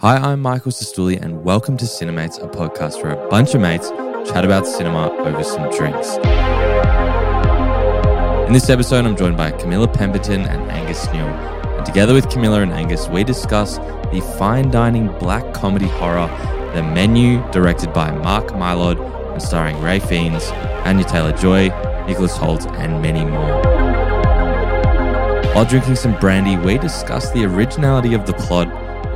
Hi, I'm Michael Cistulli, and welcome to Cinemates, a podcast where a bunch of mates chat about cinema over some drinks. In this episode, I'm joined by Camilla Pemberton and Angus Newell. And together with Camilla and Angus, we discuss the fine dining black comedy horror, The Menu, directed by Mark Mylod and starring Ralph Fiennes, Anya Taylor Joy, Nicholas Hoult, and many more. While drinking some brandy, we discuss the originality of the plot,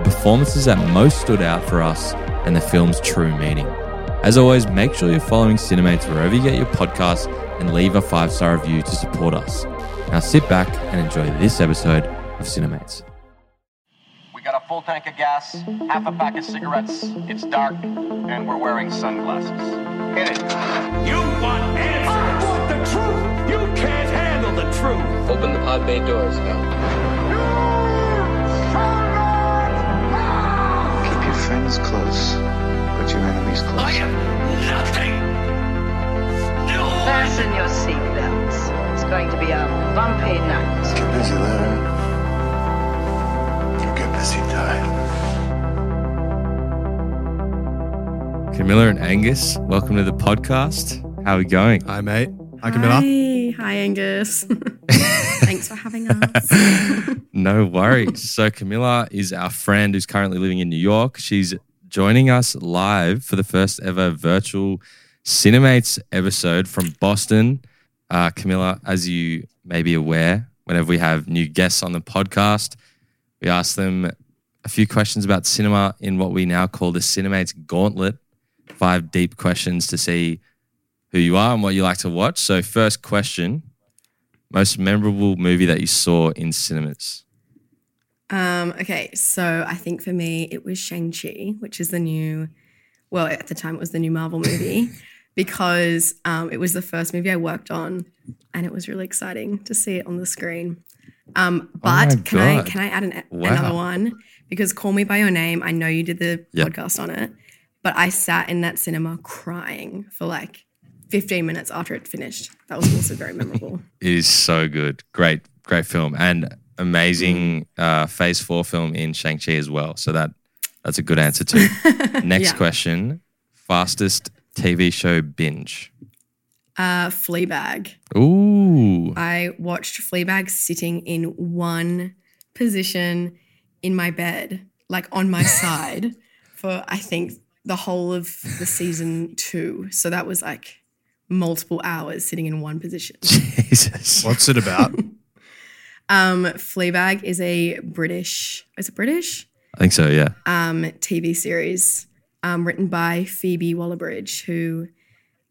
performances that most stood out for us, and the film's true meaning. As always, make sure you're following Cinemates wherever you get your podcasts and leave a five star review to support us. Now sit back and enjoy this episode of Cinemates. We got a full tank of gas, half a pack of cigarettes, it's dark, and we're wearing sunglasses. Hit it. You want answers. I want the truth. You can't handle the truth. Open the pod bay doors now. Keep your friends close, but your enemies I am nothing. No. Fasten your seatbelts. It's going to be a bumpy night. Get busy living. You get busy dying. Camilla and Angus, welcome to the podcast. How are we going? Hi, mate. Hi, Camilla. Hi, hi Angus. Thanks for having us. No worries. so Camilla is our friend who's currently living in New York. She's joining us live for the first ever virtual Cinemates episode from Boston. Uh, Camilla, as you may be aware, whenever we have new guests on the podcast, we ask them a few questions about cinema in what we now call the Cinemates Gauntlet. Five deep questions to see who you are and what you like to watch. So, first question most memorable movie that you saw in cinemas? um, okay, so I think for me it was Shang-Chi, which is the new, well, at the time it was the new Marvel movie, because um, it was the first movie I worked on and it was really exciting to see it on the screen. Um, Oh but can I can I add an, Wow. another one? Because Call Me by Your Name, I know you did the Yep. podcast on it, but I sat in that cinema crying for like 15 minutes after it finished. That was also very memorable. It is so good. Great, great film and amazing uh, Phase Four film in Shang Chi as well. So that that's a good answer too. Next Yeah. question: fastest TV show binge. Uh, Fleabag. Ooh, I watched Fleabag sitting in one position in my bed, like on my side, for I think the whole of the season two. So that was like multiple hours sitting in one position. Jesus. What's it about? Um, Fleabag is a British, is it British? I think so. Yeah. um, TV series um, written by Phoebe Waller-Bridge, who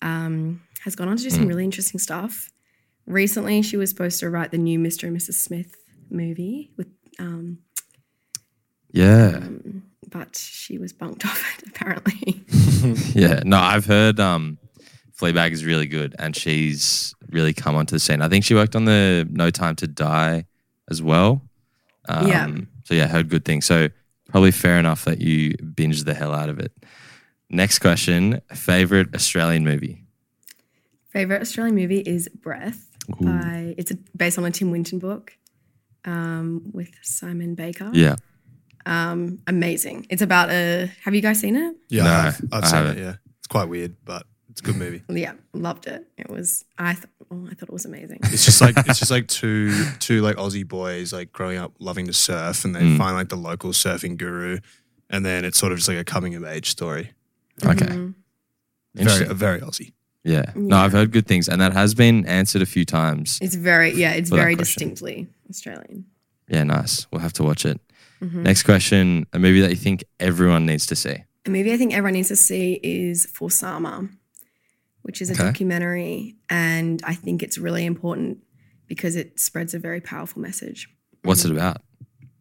um, has gone on to do some really interesting stuff. Recently, she was supposed to write the new Mr. and Mrs. Smith movie, with, um, Yeah. but she was bunked off it apparently. Yeah. No, I've heard um, Fleabag is really good, and she's really come onto the scene. I think she worked on the No Time to Die as well. Um, Yeah. So yeah, heard good things. So probably fair enough that you binged the hell out of it. Next question: favorite Australian movie? Favorite Australian movie is Breath. By it's a, based on a Tim Winton book um, with Simon Baker. Yeah. Um, amazing. It's about a. Have you guys seen it? Yeah, No, I have. I've seen it. Yeah, it's quite weird, but It's a good movie. Yeah, loved it. It was I th- oh, I thought it was amazing. It's just like it's just like two two like Aussie boys like growing up loving to surf, and they Mm. find like the local surfing guru, and then it's sort of just like a coming of age story. Okay. Mhm. Very Interesting. very Aussie. Yeah. No, Yeah. I've heard good things, and that has been answered a few times. It's very yeah, it's For that very question. distinctly Australian. Yeah, nice. We'll have to watch it. Mhm. Next question: a movie that you think everyone needs to see. A movie I think everyone needs to see is For Sama, which is a Okay. documentary, and I think it's really important because it spreads a very powerful message. What's it about?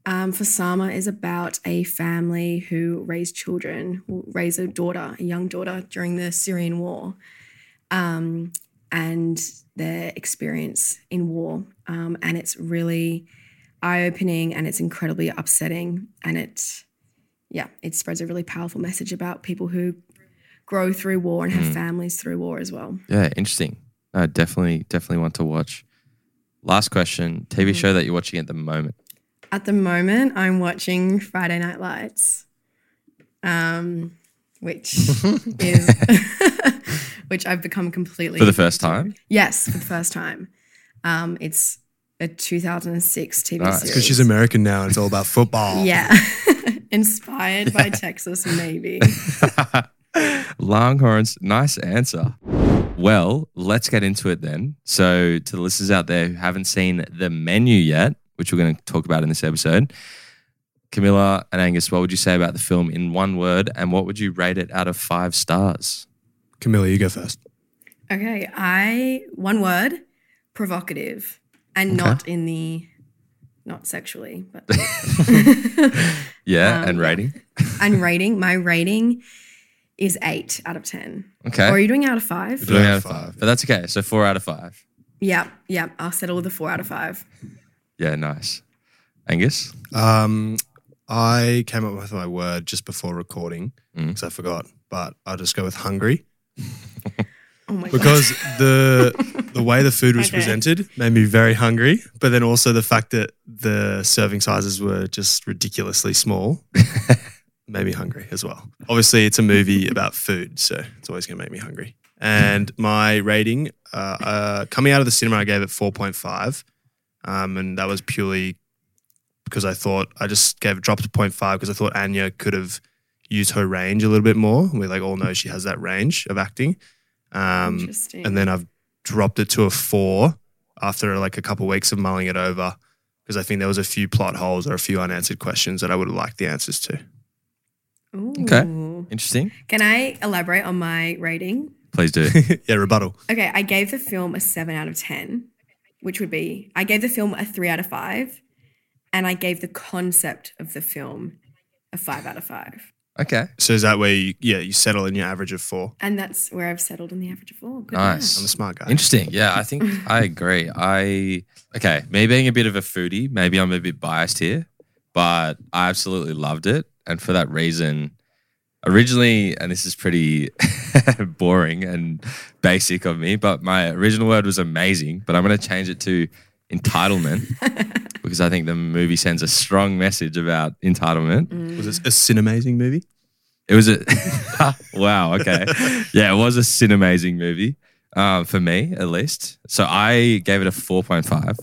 Um, for Sama is about a family who raise children, raise a daughter, a young daughter during the Syrian war, um, and their experience in war. Um, and it's really eye opening and it's incredibly upsetting. And it, yeah, it spreads a really powerful message about people who grow through war and have Mm. families through war as well. Yeah, interesting. No, definitely, definitely want to watch. Last question. TV show that you're watching at the moment. At the moment, I'm watching Friday Night Lights, um, which is which I've become completely For the first time? Yes, for the first time. Um, it's a 2006 TV Nice. series. Because she's American now, and it's all about football. Yeah, inspired by Texas, maybe. Longhorns, nice answer. Well, let's get into it then. So, to the listeners out there who haven't seen the menu yet, which we're going to talk about in this episode, Camilla and Angus, what would you say about the film in one word, and what would you rate it out of five stars? Camilla, you go first. Okay, I one word, provocative, and Okay. not in the not sexually, but Yeah, Um, and yeah. rating. and rating. My rating is eight out of ten. Okay. Or are you doing out of five? Doing Yeah, out of five. five. But that's okay. So, four out of five. Yeah, yeah. I'll settle with a four out of five. Yeah, nice. Angus? Um, I came up with my word just before recording Mm. because I forgot, but I'll just go with hungry Oh my because god. the the way the food was Okay. presented made me very hungry. But then also the fact that the serving sizes were just ridiculously small made me hungry as well. Obviously, it's a movie about food, so it's always going to make me hungry. And my rating, uh, uh, coming out of the cinema, I gave it four point five, um, and that was purely because I thought I just gave it dropped to 0.5 because I thought Anya could have used her range a little bit more. We like all know she has that range of acting. Um, Interesting. and then I've dropped it to a four after like a couple weeks of mulling it over because I think there was a few plot holes or a few unanswered questions that I would have liked the answers to. Okay. Interesting. Can I elaborate on my rating? Please do. yeah, rebuttal. Okay, I gave the film a seven out of 10, which would be, I gave the film a three out of five, and I gave the concept of the film a five out of five. okay. So is that where you, yeah, you settle in your average of four? And that's where I've settled in the average of four. Good Nice. I'm a smart guy. Interesting. Yeah, I think I agree. I okay, me being a bit of a foodie, maybe I'm a bit biased here, but I absolutely loved it. And for that reason, originally, and this is pretty boring and basic of me, but my original word was amazing, but I'm gonna change it to entitlement because I think the movie sends a strong message about entitlement. Was it a cinemazing movie? It was a wow. Okay, yeah, it was a cinemazing movie um, for me at least. So I gave it a four point five.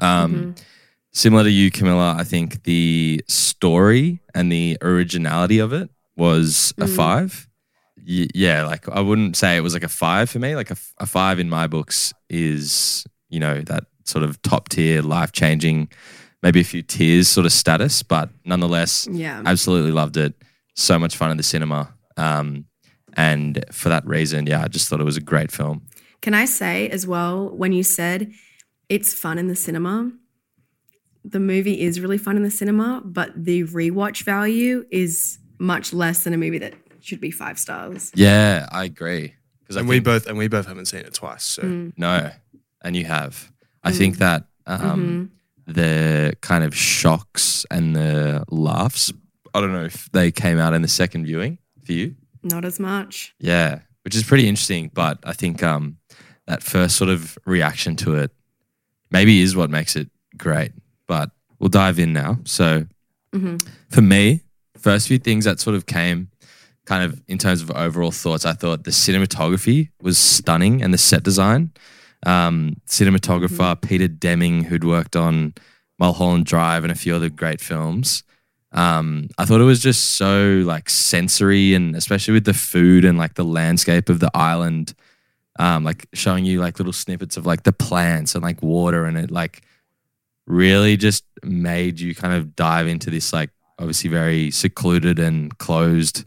Um, Similar to you, Camilla, I think the story and the originality of it was a five. Y- yeah, like I wouldn't say it was like a five for me. Like a, f- a five in my books is you know that sort of top tier, life changing, maybe a few tears sort of status, but nonetheless, Yeah. absolutely loved it. So much fun in the cinema. Um, and for that reason, yeah, I just thought it was a great film. Can I say as well, when you said it's fun in the cinema, the movie is really fun in the cinema, but the rewatch value is much less than a movie that should be five stars. Yeah, I agree. Because And we both and we both haven't seen it twice. So Mm. no, and you have. I think that um, the kind of shocks and the laughs. I don't know if they came out in the second viewing for you. Not as much. Yeah, which is pretty interesting. But I think um, that first sort of reaction to it maybe is what makes it great. But we'll dive in now. So Mhm. for me, first few things that sort of came kind of in terms of overall thoughts, I thought the cinematography was stunning and the set design. Um, cinematographer Peter Deming, who'd worked on Mulholland Drive and a few other great films. Um, I thought it was just so like sensory and especially with the food and like the landscape of the island, um, like showing you like little snippets of like the plants and like water and it like really just made you kind of dive into this like obviously very secluded and closed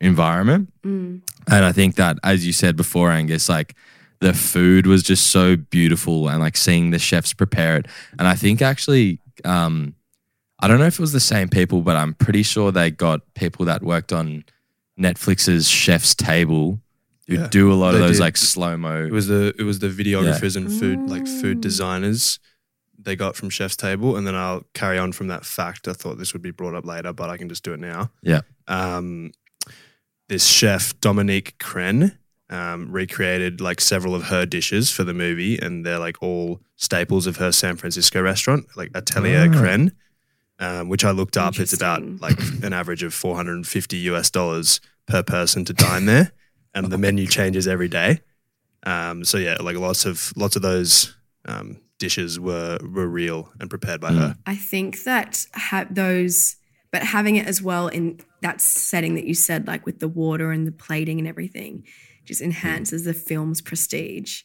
environment. Mm. And I think that, as you said before, Angus, like the food was just so beautiful and like seeing the chefs prepare it. And I think actually, um, I don't know if it was the same people, but I'm pretty sure they got people that worked on Netflix's Chef's Table who Yeah, do a lot of those did. like slow mo. It was the it was the videographers and food like food designers they got from Chef's Table, and then I'll carry on from that fact. I thought this would be brought up later, but I can just do it now. Yeah. Um, this chef Dominique Crenn um, recreated like several of her dishes for the movie, and they're like all staples of her San Francisco restaurant, like Atelier Ah. Crenn, um, which I looked up. It's about like an average of 450 US dollars per person to dine there, and the menu changes every day. Um, so yeah, like lots of lots of those um, dishes were were real and prepared by her. I think that ha- those, but having it as well in that setting that you said, like with the water and the plating and everything, just enhances the film's prestige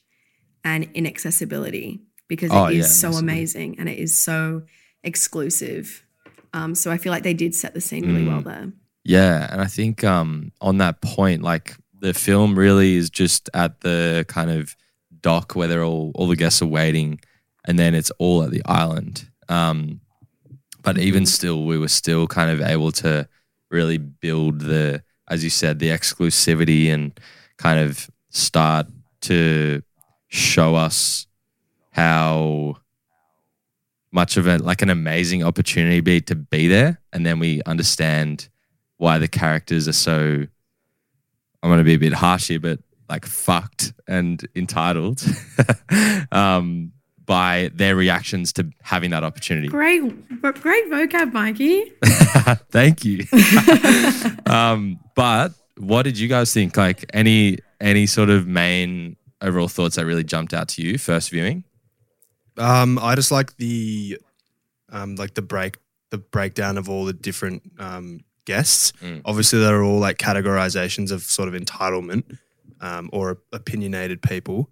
and inaccessibility because it is Oh, yeah, so massively. amazing and it is so exclusive. Um, so I feel like they did set the scene really well there. Yeah, and I think um, on that point, like the film really is just at the kind of dock where they're all all the guests are waiting, and then it's all at the island. Um, but even still, we were still kind of able to really build the, as you said, the exclusivity and kind of start to show us how much of a like an amazing opportunity be to be there and then we understand why the characters are so I'm gonna be a bit harsh here, but like fucked and entitled um, by their reactions to having that opportunity. Great, great vocab, Mikey. Thank you. um, but what did you guys think? Like any any sort of main overall thoughts that really jumped out to you first viewing? Um, I just like the um, like the break the breakdown of all the different um, guests. Mm. Obviously, they're all like categorizations of sort of entitlement um, or opinionated people.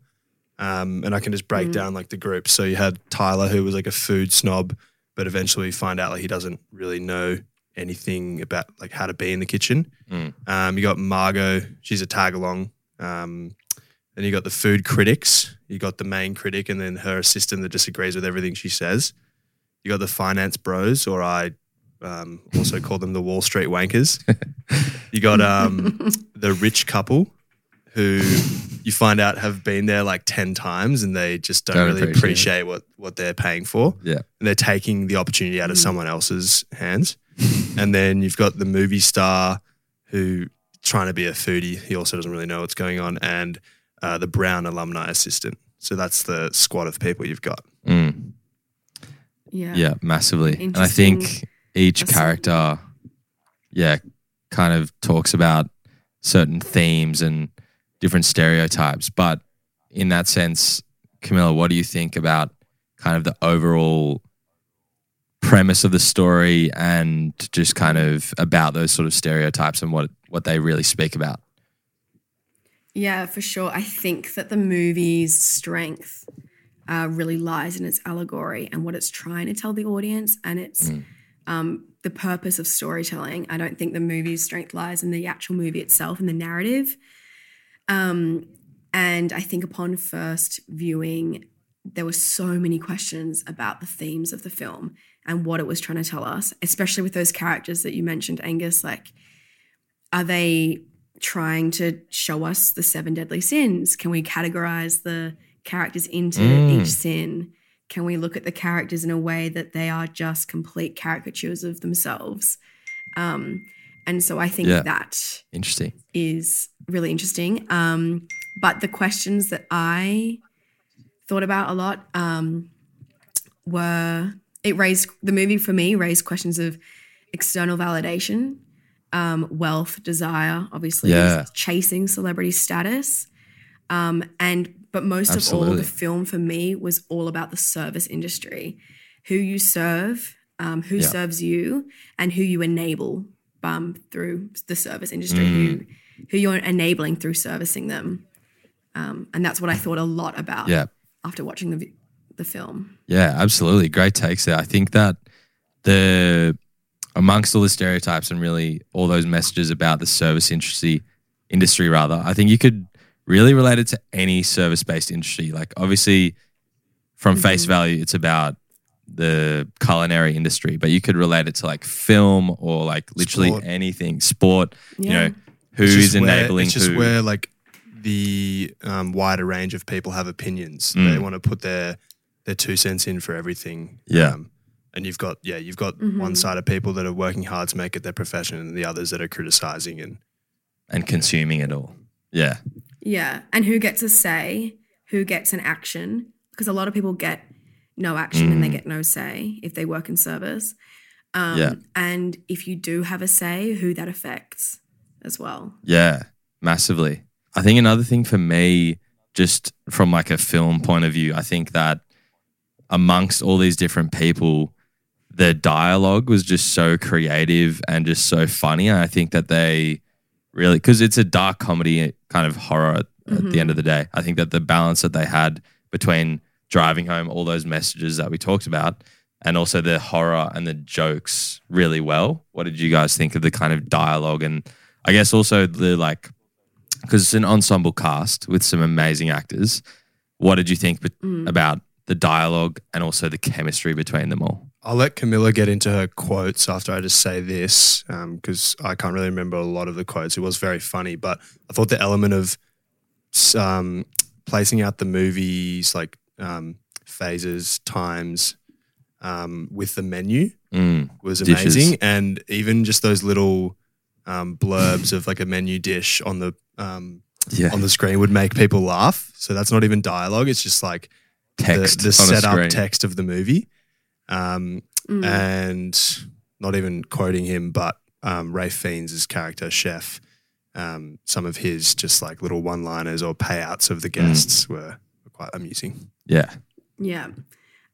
Um, and I can just break Mm. down like the groups. So you had Tyler, who was like a food snob, but eventually we find out like he doesn't really know anything about like how to be in the kitchen. Mm. Um, you got Margot, she's a tag along. Um, then you got the food critics. You got the main critic, and then her assistant that disagrees with everything she says. You got the finance bros, or I um, also call them the Wall Street wankers. you got um, the rich couple who you find out have been there like 10 times and they just don't, Don't really appreciate appreciate, what, what they're paying for. Yeah. And they're taking the opportunity out of someone else's hands. and then you've got the movie star who trying to be a foodie. He also doesn't really know what's going on. And uh, the Brown alumni assistant. So that's the squad of people you've got. Mm. Yeah. Yeah, massively. And I think each character, yeah, kind of talks about certain themes and different stereotypes. But in that sense, Camilla, what do you think about kind of the overall premise of the story and just kind of about those sort of stereotypes and what what they really speak about? Yeah, for sure. I think that the movie's strength uh, really lies in its allegory and what it's trying to tell the audience and its um, the purpose of storytelling. I don't think the movie's strength lies in the actual movie itself and the narrative. Um, and I think upon first viewing, there were so many questions about the themes of the film and what it was trying to tell us, especially with those characters that you mentioned, Angus. Like, are they trying to show us the seven deadly sins? Can we categorize the characters into Mm. each sin? Can we look at the characters in a way that they are just complete caricatures of themselves? Um, and so I think Yeah. that Interesting. is really interesting. Um, but the questions that I thought about a lot um, were it raised the movie for me raised questions of external validation um, wealth, desire, obviously, Yeah. chasing celebrity status. Um, and but most of all, the film for me was all about the service industry, who you serve, um, who Yeah. serves you, and who you enable um, through the service industry, Mm. who who you're enabling through servicing them. Um, and that's what I thought a lot about Yeah. after watching the the film. Yeah, absolutely. Great takes there. I think that the amongst all the stereotypes and really all those messages about the service industry industry rather, I think you could really relate it to any service based industry. Like obviously from face value it's about the culinary industry, but you could relate it to like film or like literally Sport. anything, sport, you know, It's who's just where- enabling It's just who. where like the um, wider range of people have opinions. Mm. They want to put their their two cents in for everything. Yeah. Um, and you've got yeah, you've got Mhm. one side of people that are working hard to make it their profession, and the others that are criticizing and and consuming it all. Yeah. Yeah. And who gets a say, who gets an action. Because a lot of people get no action and they Mm. get no say if they work in service. Um, Yeah. And if you do have a say, who that affects as well. Yeah, massively. I think another thing for me, just from like a film point of view, I think that amongst all these different people, the dialogue was just so creative and just so funny. And I think that they really, because it's a dark comedy eh, kind of horror at, at the end of the mm-hmm. day. I think that the balance that they had between driving home all those messages that we talked about and also the horror and the jokes really well. What did you guys think of the kind of dialogue and I guess also the like because it's an ensemble cast with some amazing actors. What did you think bet- Mm. about the dialogue and also the chemistry between them all? I'll let Camilla get into her quotes after I just say this because I can't really remember a lot of the quotes. It was very funny, but I thought the element of um, placing out the movies like um, phases, times um, with the menu Mm. was Dishes. amazing, and even just those little um, blurbs of like a menu dish on the um, Yeah, on the screen would make people laugh. So that's not even dialogue; it's just like text the, the on setup text of the movie. Um, Mm. and not even quoting him, but um, Ralph Fiennes' character, Chef, um, some of his just like little one liners or payouts of the Mm. guests were, were quite amusing. Yeah, Yeah.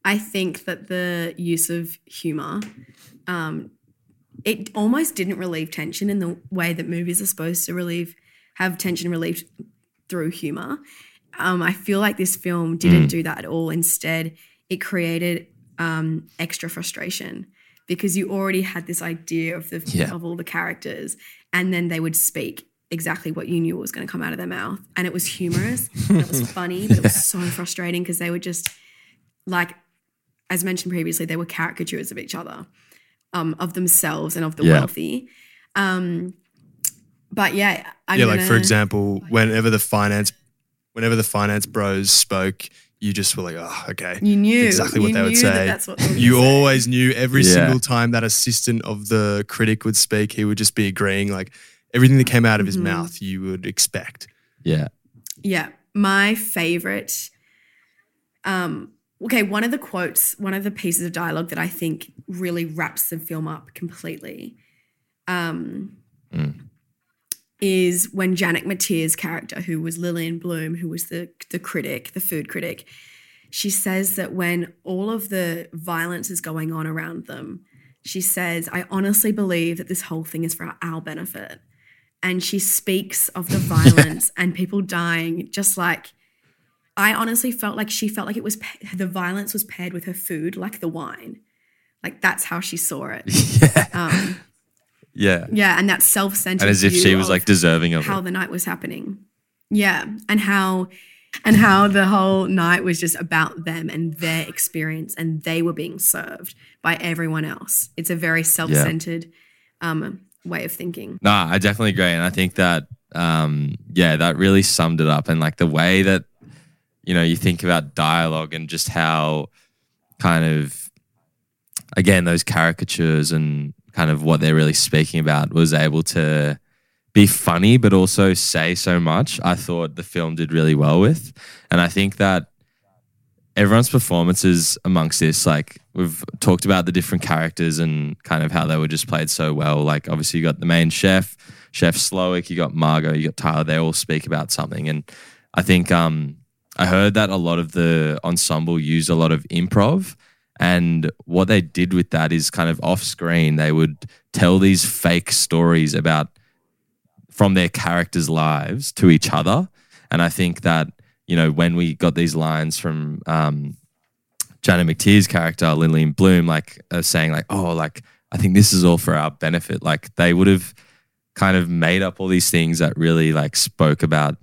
I think that the use of humor, um, it almost didn't relieve tension in the way that movies are supposed to relieve, have tension relieved through humor. Um, I feel like this film didn't Mm. do that at all. Instead, it created um, extra frustration because you already had this idea of the Yeah. of all the characters, and then they would speak exactly what you knew was going to come out of their mouth, and it was humorous, and it was funny, but it was so frustrating because they were just like, as mentioned previously, they were caricatures of each other, um, of themselves and of the Yeah. wealthy. Um, but yeah, I'm yeah, like for example, whenever the finance, whenever the finance bros spoke, you just were like, oh, okay, you knew exactly what you they would knew that say. that's what you say. always knew every Yeah. single time that assistant of the critic would speak, he would just be agreeing. Like everything that came out of his Mhm. mouth, you would expect. yeah, Yeah, my favorite. Um, okay, one of the quotes, one of the pieces of dialogue that I think really wraps the film up completely, um, Mm. is when Janet McTeer's character, who was Lillian Bloom, who was the the critic, the food critic, she says that when all of the violence is going on around them, she says, "I honestly believe that this whole thing is for our benefit." and she speaks of the violence and people dying just like i honestly felt like she felt like it was pa- the violence was paired with her food like the wine. Like that's how she saw it. Yeah, um, yeah. yeah and that self-centered And as if she was like deserving of how it. the night was happening. Yeah and how and how the whole night was just about them and their experience and they were being served by everyone else. It's a very self-centered um, way of thinking. No, I definitely agree, and I think that um, yeah, that really summed it up, and like the way that you know you think about dialogue and just how kind of again those caricatures and kind of what they're really speaking about was able to be funny but also say so much. I thought the film did really well with, and I think that everyone's performances amongst this like we've talked about the different characters and kind of how they were just played so well. Like obviously you got the main chef, Chef Slowik, you got Margot, you got Tyler. They all speak about something, and I think um, I heard that a lot of the ensemble used a lot of improv. And what they did with that is kind of off screen, they would tell these fake stories about from their characters' lives to each other. And I think that, you know, when we got these lines from um, Janet McTeer's character, Lillian Bloom, like uh, saying, like, oh, like, I think this is all for our benefit. Like, they would have kind of made up all these things that really like spoke about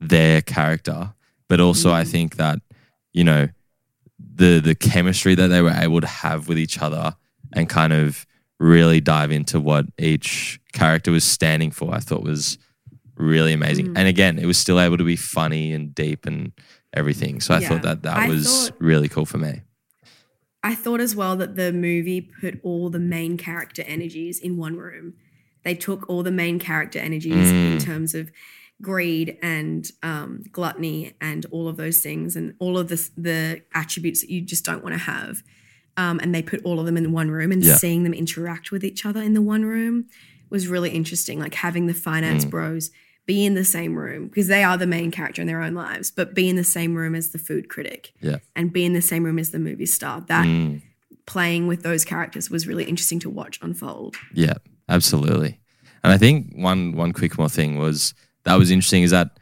their character. But also, I think that, you know, the the chemistry that they were able to have with each other and kind of really dive into what each character was standing for, I thought was really amazing. Mm. And again, it was still able to be funny and deep and everything. So I Yeah. thought that that I was thought- really cool for me. I thought as well that the movie put all the main character energies in one room. They took all the main character energies in Mm. terms of greed and um, gluttony and all of those things and all of the, the attributes that you just don't want to have. Um, and they put all of them in one room and Yeah. seeing them interact with each other in the one room was really interesting. Like having the finance Mm. bros be in the same room because they are the main character in their own lives, but be in the same room as the food critic Yeah. and be in the same room as the movie star. That Mm. playing with those characters was really interesting to watch unfold. Yeah, absolutely. And I think one one quick more thing was that was interesting is that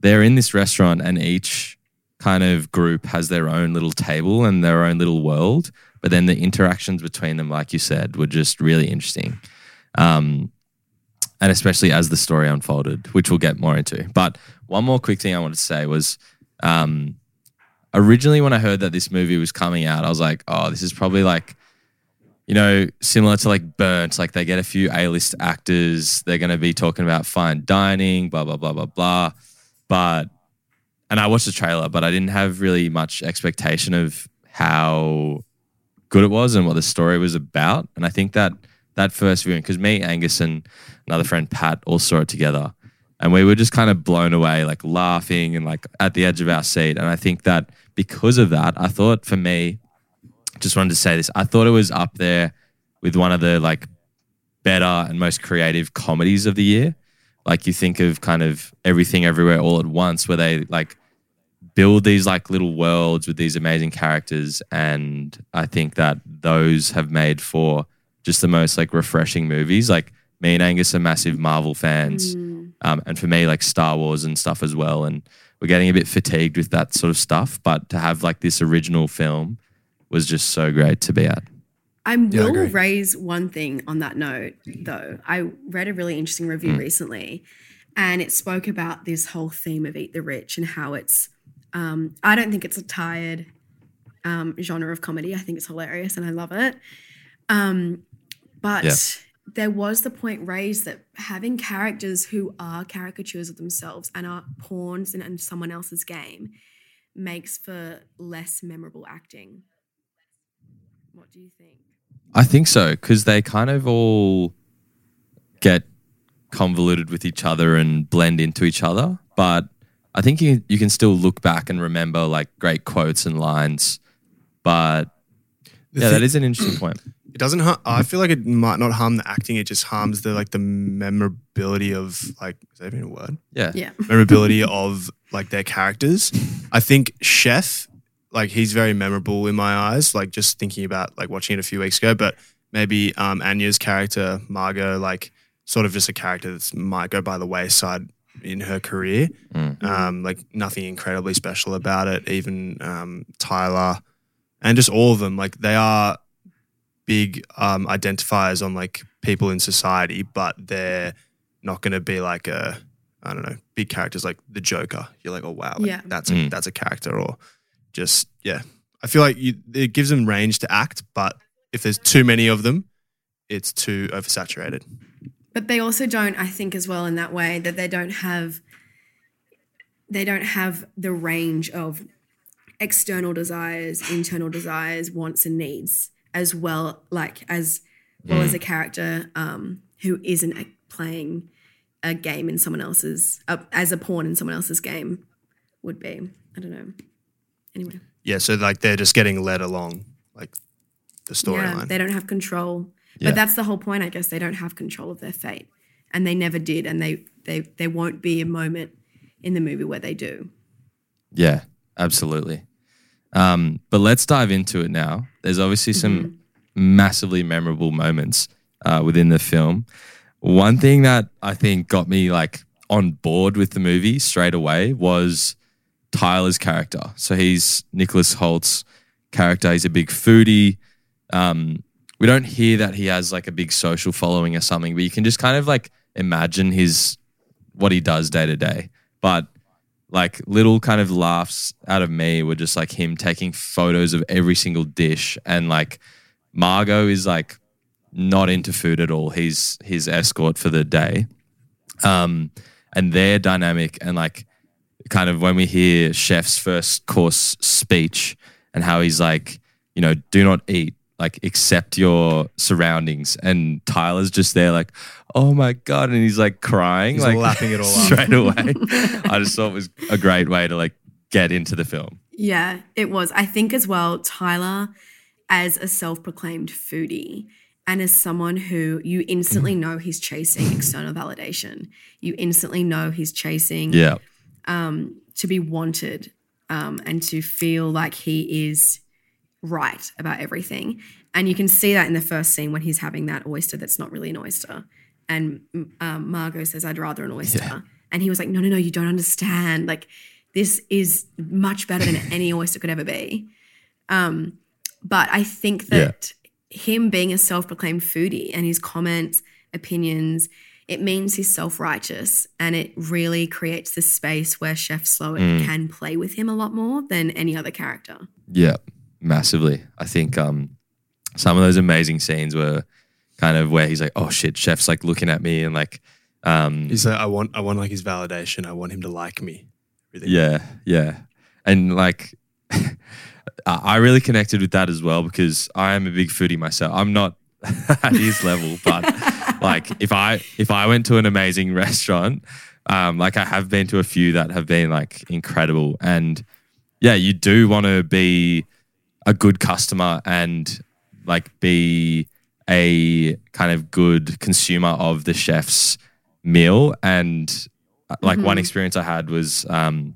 they're in this restaurant and each kind of group has their own little table and their own little world, but then the interactions between them, like you said, were just really interesting. Um, and especially as the story unfolded, which we'll get more into. But one more quick thing I wanted to say was um, originally when I heard that this movie was coming out, I was like, oh, this is probably like you know, similar to like Burnt, like they get a few A-list actors, they're going to be talking about fine dining, blah blah blah blah blah. But and I watched the trailer, but I didn't have really much expectation of how good it was and what the story was about. And I think that that first viewing, because me, Angus, and another friend Pat all saw it together, and we were just kind of blown away, like laughing and like at the edge of our seat. And I think that because of that, I thought for me, just wanted to say this. I thought it was up there with one of the like better and most creative comedies of the year. Like you think of kind of everything everywhere all at once, where they like build these like little worlds with these amazing characters, and I think that those have made for just the most like refreshing movies. Like me and Angus are massive Marvel fans, um, and for me like Star Wars and stuff as well. And we're getting a bit fatigued with that sort of stuff, but to have like this original film was just so great to be at. I Yeah, I will raise one thing on that note, though. I read a really interesting review Mm. recently, and it spoke about this whole theme of Eat the Rich and how it's. Um, I don't think it's a tired um, genre of comedy. I think it's hilarious and I love it. Um, but Yeah. there was the point raised that having characters who are caricatures of themselves and are pawns in, in someone else's game makes for less memorable acting. What do you think? I think so because they kind of all get convoluted with each other and blend into each other. But I think you you can still look back and remember like great quotes and lines. But The yeah, thing- that is an interesting point. It doesn't. Har- I feel like it might not harm the acting. It just harms the like the memorability of like is that even a word? Yeah, Yeah. Memorability of like their characters. I think Chef, like he's very memorable in my eyes. Like just thinking about like watching it a few weeks ago, but maybe um, Anya's character Margot, like sort of just a character that might go by the wayside in her career. Mm. Um, like nothing incredibly special about it. Even um, Tyler and just all of them, like they are big um, identifiers on like people in society, but they're not going to be like a I don't know big characters like the Joker. You're like, oh wow, like, Yeah. that's a, Mm. that's a character, or just yeah. I feel like you, it gives them range to act, but if there's too many of them, it's too oversaturated. But they also don't, I think, as well in that way that they don't have they don't have the range of external desires, internal desires, wants and needs as well, like as well as a character um, who isn't a, playing a game in someone else's uh, as a pawn in someone else's game would be. I don't know. Anyway, Yeah, so like they're just getting led along, like the Yeah, storyline. they don't have control. Yeah. But that's the whole point, I guess. They don't have control of their fate. And they never did. And they they there won't be a moment in the movie where they do. Yeah, absolutely. Um, but let's dive into it now. There's obviously some Mm-hmm. massively memorable moments uh, within the film. One thing that I think got me like on board with the movie straight away was Tyler's character. So he's Nicholas Hoult's character. He's a big foodie. Um, we don't hear that he has like a big social following or something, but you can just kind of like imagine his what he does day to day. But like little kind of laughs out of me were just like him taking photos of every single dish and like Margot is like not into food at all. He's his escort for the day. Um and their dynamic and like kind of when we hear chef's first course speech and how he's like, you know, do not eat, like accept your surroundings. And Tyler's just there like, oh my God. And he's like crying, He's like lapping it all up. straight away. I just thought it was a great way to like get into the film. Yeah, it was. I think as well, Tyler, as a self proclaimed foodie and as someone who you instantly know he's chasing external validation, you instantly know he's chasing Yeah. Um, to be wanted um, and to feel like he is right about everything. And you can see that in the first scene when he's having that oyster that's not really an oyster. And um, Margot says, I'd rather an oyster. And he was like, No, no, no, you don't understand. Like, this is much better than any oyster could ever be. Um, but I think that him being a self proclaimed foodie and his comments, opinions, it means he's self righteous and it really creates this space where Chef Slowik Mm. can play with him a lot more than any other character. Yeah, massively. I think um, some of those amazing scenes were kind of where he's like, "Oh shit, chef's like looking at me," and like, um, He's like, I want, I want like his validation. I want him to like me. Everything. yeah, yeah, and like, I I really connected with that as well because I am a big foodie myself. I'm not at his level, but like, if I if I went to an amazing restaurant, um, like I have been to a few that have been like incredible, and yeah, you do want to be a good customer and like be a kind of good consumer of the chef's meal. And uh, like one Mhm. experience I had was um,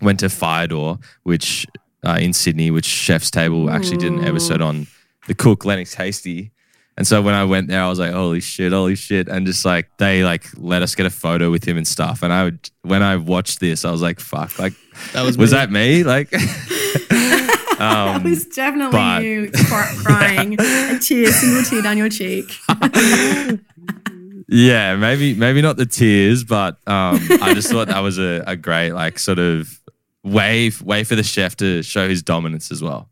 went to Firedoor, which uh, in Sydney, which Chef's Table actually did an Ooh. episode on the cook Lennox Hastie. And so when I went there, I was like, "Holy shit, holy shit!" And just like they like let us get a photo with him and stuff. And I would when I watched this, I was like, "Fuck!" Like That was was me. that me? Like, that um, was definitely but- you cry- crying, a tear, single tear down your cheek. yeah, maybe maybe not the tears, but um, I just thought that was a, a great like sort of way way for the chef to show his dominance as well.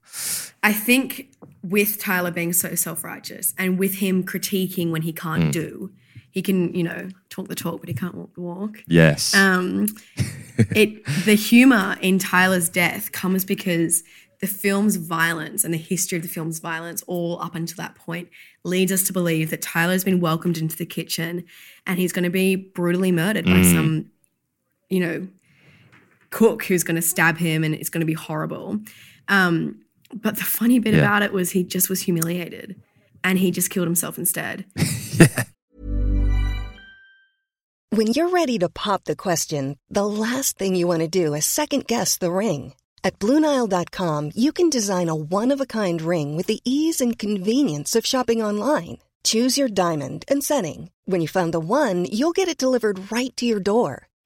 I think with Tyler being so self righteous and with him critiquing when he can't Mm. do, he can, you know, talk the talk, but he can't walk the walk. Yes. Um, it the humor in Tyler's death comes because the film's violence and the history of the film's violence, all up until that point, leads us to believe that Tyler's been welcomed into the kitchen and he's going to be brutally murdered by Mm. some, you know, cook who's going to stab him and it's going to be horrible. Um, but the funny bit Yeah. about it was he just was humiliated and he just killed himself instead. When you're ready to pop the question, the last thing you want to do is second guess the ring. At Bluenile.com, you can design a one of a kind ring with the ease and convenience of shopping online. Choose your diamond and setting. When you find the one, you'll get it delivered right to your door.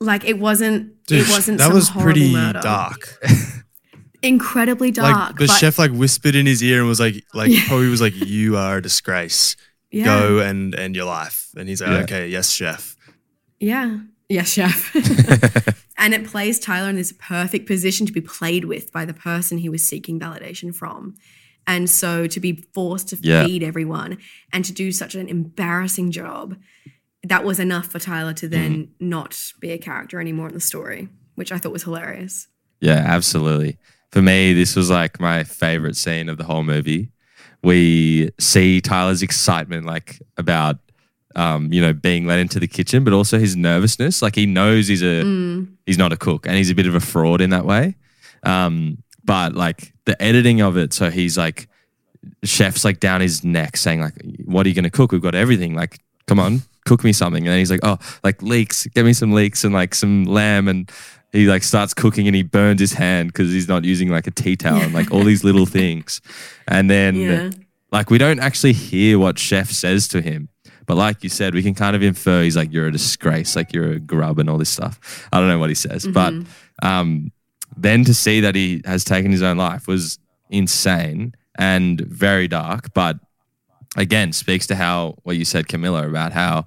Like it wasn't. Dude, it wasn't. that some was pretty murder. dark. Incredibly dark. like the but chef like whispered in his ear and was like like probably was like you are a disgrace Yeah. go and end your life and he's like Yeah. okay yes chef Yeah. Yes, chef. and it plays Tyler in this perfect position to be played with by the person he was seeking validation from. And so to be forced to Yeah. feed everyone and to do such an embarrassing job, that was enough for Tyler to then not be a character anymore in the story, which I thought was hilarious. Yeah, absolutely. For me, this was like my favorite scene of the whole movie. We see Tyler's excitement, like about, um, you know, being let into the kitchen, but also his nervousness. Like he knows he's a Mm. he's not a cook, and he's a bit of a fraud in that way. Um, but like the editing of it, so he's like, chef's like down his neck saying like, "What are you going to cook? We've got everything. Like, come on, cook me something." And then he's like, "Oh, like leeks, get me some leeks and like some lamb." And he like starts cooking and he burns his hand because he's not using like a tea towel and like all these little things. And then Yeah. like we don't actually hear what chef says to him. But like you said, we can kind of infer he's like, you're a disgrace, like you're a grub and all this stuff. I don't know what he says. But um, then to see that he has taken his own life was insane and very dark. But again, speaks to how what you said, Camilla, about how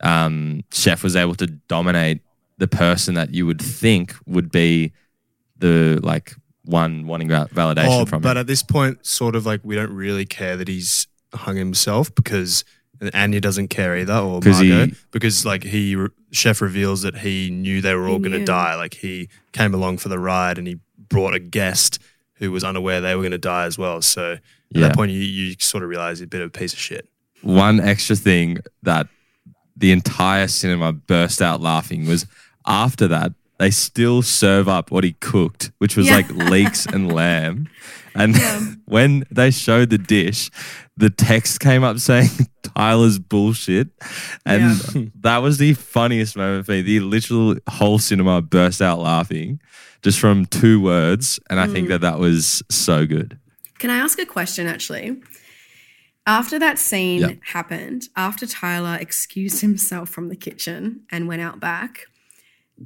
um, Chef was able to dominate the person that you would think would be the like one wanting validation oh, from but him. at this point sort of like we don't really care that he's hung himself because Anya doesn't care either or 'Cause he- Margot because like he chef reveals that he knew they were all going to die like he came along for the ride and he brought a guest who was unaware they were going to die as well so at Yeah. that point you, you sort of realize he's a bit of a piece of shit one extra thing that the entire cinema burst out laughing was after that they still serve up what he cooked, which was Yeah. like leeks and lamb. And when they showed the dish, the text came up saying Tyler's bullshit. And that was the funniest moment for me. The literal whole cinema burst out laughing just from two words. And I think mm. that that was so good. Can I ask a question actually? After that scene Yeah. happened, after Tyler excused himself from the kitchen and went out back,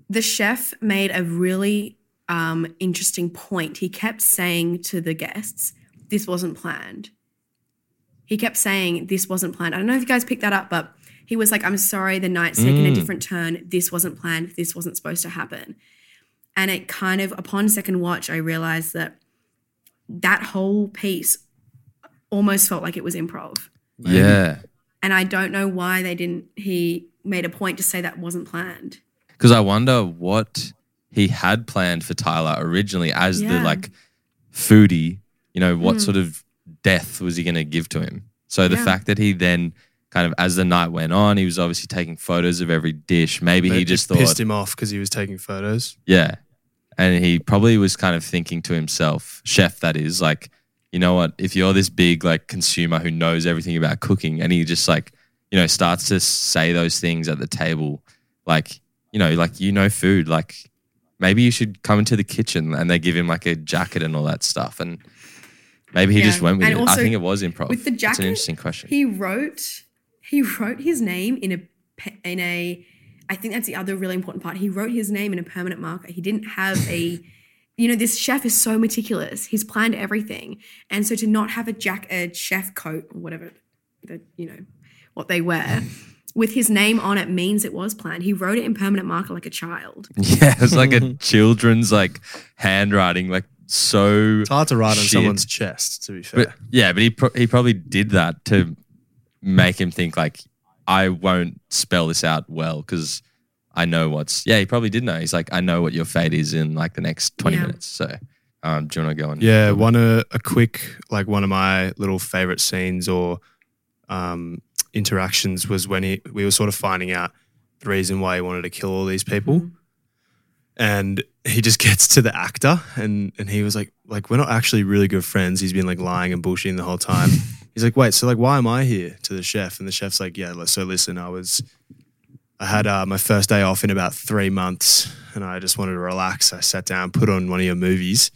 the chef made a really um, interesting point. He kept saying to the guests, This wasn't planned. He kept saying, This wasn't planned. I don't know if you guys picked that up, but he was like, I'm sorry, the night's taken a Mm. different turn. This wasn't planned. This wasn't supposed to happen. And it kind of, upon second watch, I realized that that whole piece almost felt like it was improv. Yeah. And I don't know why they didn't, he made a point to say that wasn't planned. Because I wonder what he had planned for Tyler originally as the like foodie. You know, what Mm. sort of death was he going to give to him? So the Yeah. fact that he then kind of as the night went on, he was obviously taking photos of every dish. Maybe But he it just pissed thought, him off because he was taking photos yeah, and he probably was kind of thinking to himself, chef, that is like, you know what? If you're this big like consumer who knows everything about cooking, and he just like, you know, starts to say those things at the table, like, you know, like you know food, like maybe you should come into the kitchen, and they give him like a jacket and all that stuff, and maybe he Yeah. just went with And it. I think it was improv. With the jacket, It's an interesting question. He wrote, he wrote his name in a, in a, I think that's the other really important part. He wrote his name in a permanent marker. He didn't have a, you know, this chef is so meticulous. He's planned everything. And so to not have a jack, a chef coat or whatever, the, you know, what they wear, with his name on it means it was planned. He wrote it in permanent marker like a child. Yeah, it's like a children's like handwriting, like so. It's hard to write on someone's chest, to be fair. But yeah, but he pro- he probably did that to make him think like I won't spell this out well because I know what's. Yeah, he probably did know. He's like, I know what your fate is in like the next twenty Yeah. minutes. So, um, do you want to go on? Yeah, one a, a quick like one of my little favorite scenes or um, interactions was when he we were sort of finding out the reason why he wanted to kill all these people, and he just gets to the actor and and he was like like we're not actually really good friends. He's been like lying and bullshitting the whole time. He's like, wait, so like why am I here? To the chef, and the chef's like, yeah, li- so listen, I was. I had uh, my first day off in about three months, and I just wanted to relax. I sat down, put on one of your movies,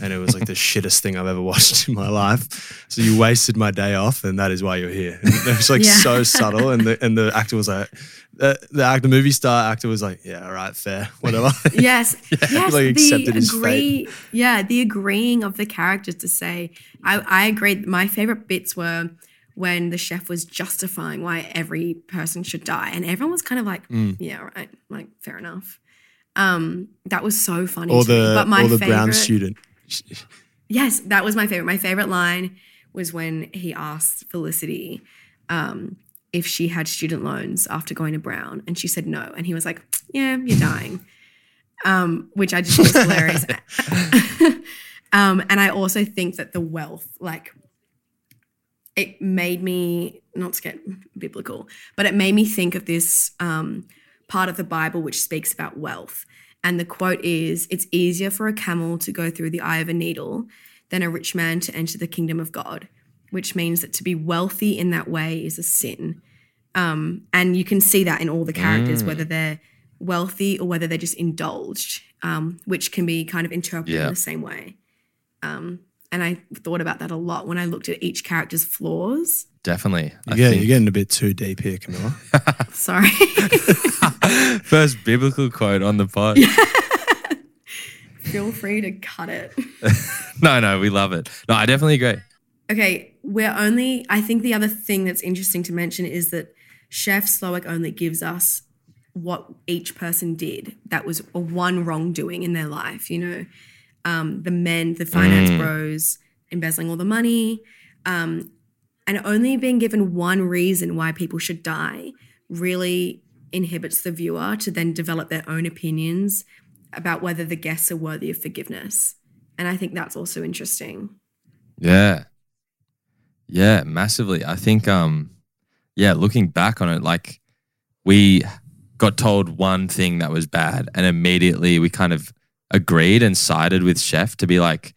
and it was like the shittest thing I've ever watched in my life. So you wasted my day off, and that is why you're here. And it was like Yeah. so subtle, and the and the actor was like, the the actor, movie star actor was like, yeah, all right, fair, whatever. Yes, yes. like the accepted his agree, yeah, the agreeing of the characters to say, I, I agree. My favorite bits were when the chef was justifying why every person should die, and everyone was kind of like, Mm. yeah, right, like fair enough. Um, that was so funny. or the but my or the favorite, brown student. Yes, that was my favorite. My favorite line was when he asked Felicity um, if she had student loans after going to Brown, and she said no, and he was like, "Yeah, you're dying," um, which I just think was hilarious. um, and I also think that the wealth, like, it made me not to get biblical, but it made me think of this um, part of the Bible which speaks about wealth. And the quote is It's easier for a camel to go through the eye of a needle than a rich man to enter the kingdom of God, which means that to be wealthy in that way is a sin. Um, and you can see that in all the characters, Mm. whether they're wealthy or whether they're just indulged, um, which can be kind of interpreted Yeah. in the same way. Um, and I thought about that a lot when I looked at each character's flaws. Definitely. I Yeah, think- you're getting a bit too deep here, Camilla. Sorry. First biblical quote on the pod. Feel free to cut it. no, no, we love it. No, I definitely agree. Okay, we're only. I think the other thing that's interesting to mention is that Chef Slowik only gives us what each person did that was a one wrongdoing in their life. You know, um, the men, the finance Mm. bros, embezzling all the money, um, and only being given one reason why people should die really inhibits the viewer to then develop their own opinions about whether the guests are worthy of forgiveness. And I think that's also interesting. Yeah. Yeah, massively. I think um yeah, looking back on it like we got told one thing that was bad and immediately we kind of agreed and sided with chef to be like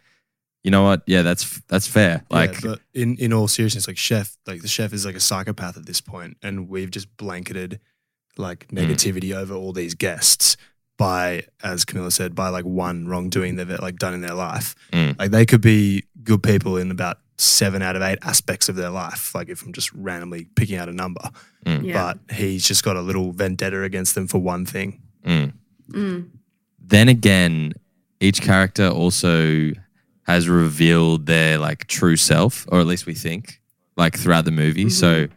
you know what? Yeah, that's that's fair. Like yeah, but in in all seriousness, like chef, like the chef is like a psychopath at this point, and we've just blanketed like Mm. negativity over all these guests by, as Camilla said, by like one wrongdoing they've like done in their life. Mm. Like they could be good people in about seven out of eight aspects of their life. Like if I'm just randomly picking out a number, Mm. Yeah. but he's just got a little vendetta against them for one thing. mm. Then again, each character also has revealed their like true self, or at least we think, like throughout the movie. Mm-hmm. So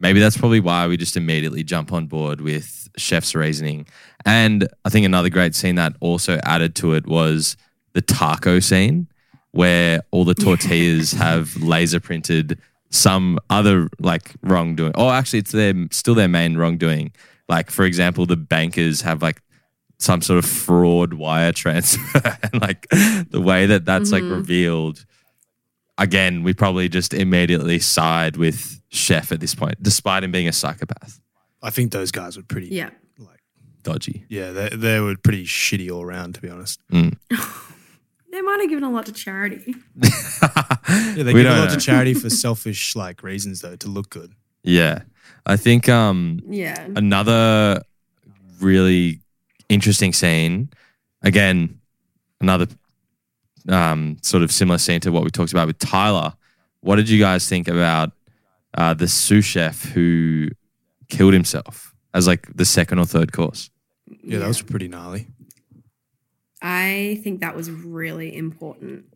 maybe that's probably why we just immediately jump on board with Chef's reasoning. And I think another great scene that also added to it was the taco scene, where all the tortillas have laser printed some other like wrongdoing. Oh, actually, it's their still their main wrongdoing. Like for example, the bankers have like some sort of fraud wire transfer and like the way that that's like Mhm. revealed again we probably just immediately side with chef at this point despite him being a psychopath I think those guys were pretty, Yeah. like dodgy yeah, they, they were pretty shitty all around, to be honest. Mm. They might have given a lot to charity. Yeah, they We give a lot know. to charity for selfish like reasons though, to look good. yeah i think um Yeah. another really interesting scene again another um sort of similar scene to what we talked about with tyler what did you guys think about uh the sous chef who killed himself as like the second or third course Yeah, that was pretty gnarly. I think that was a really important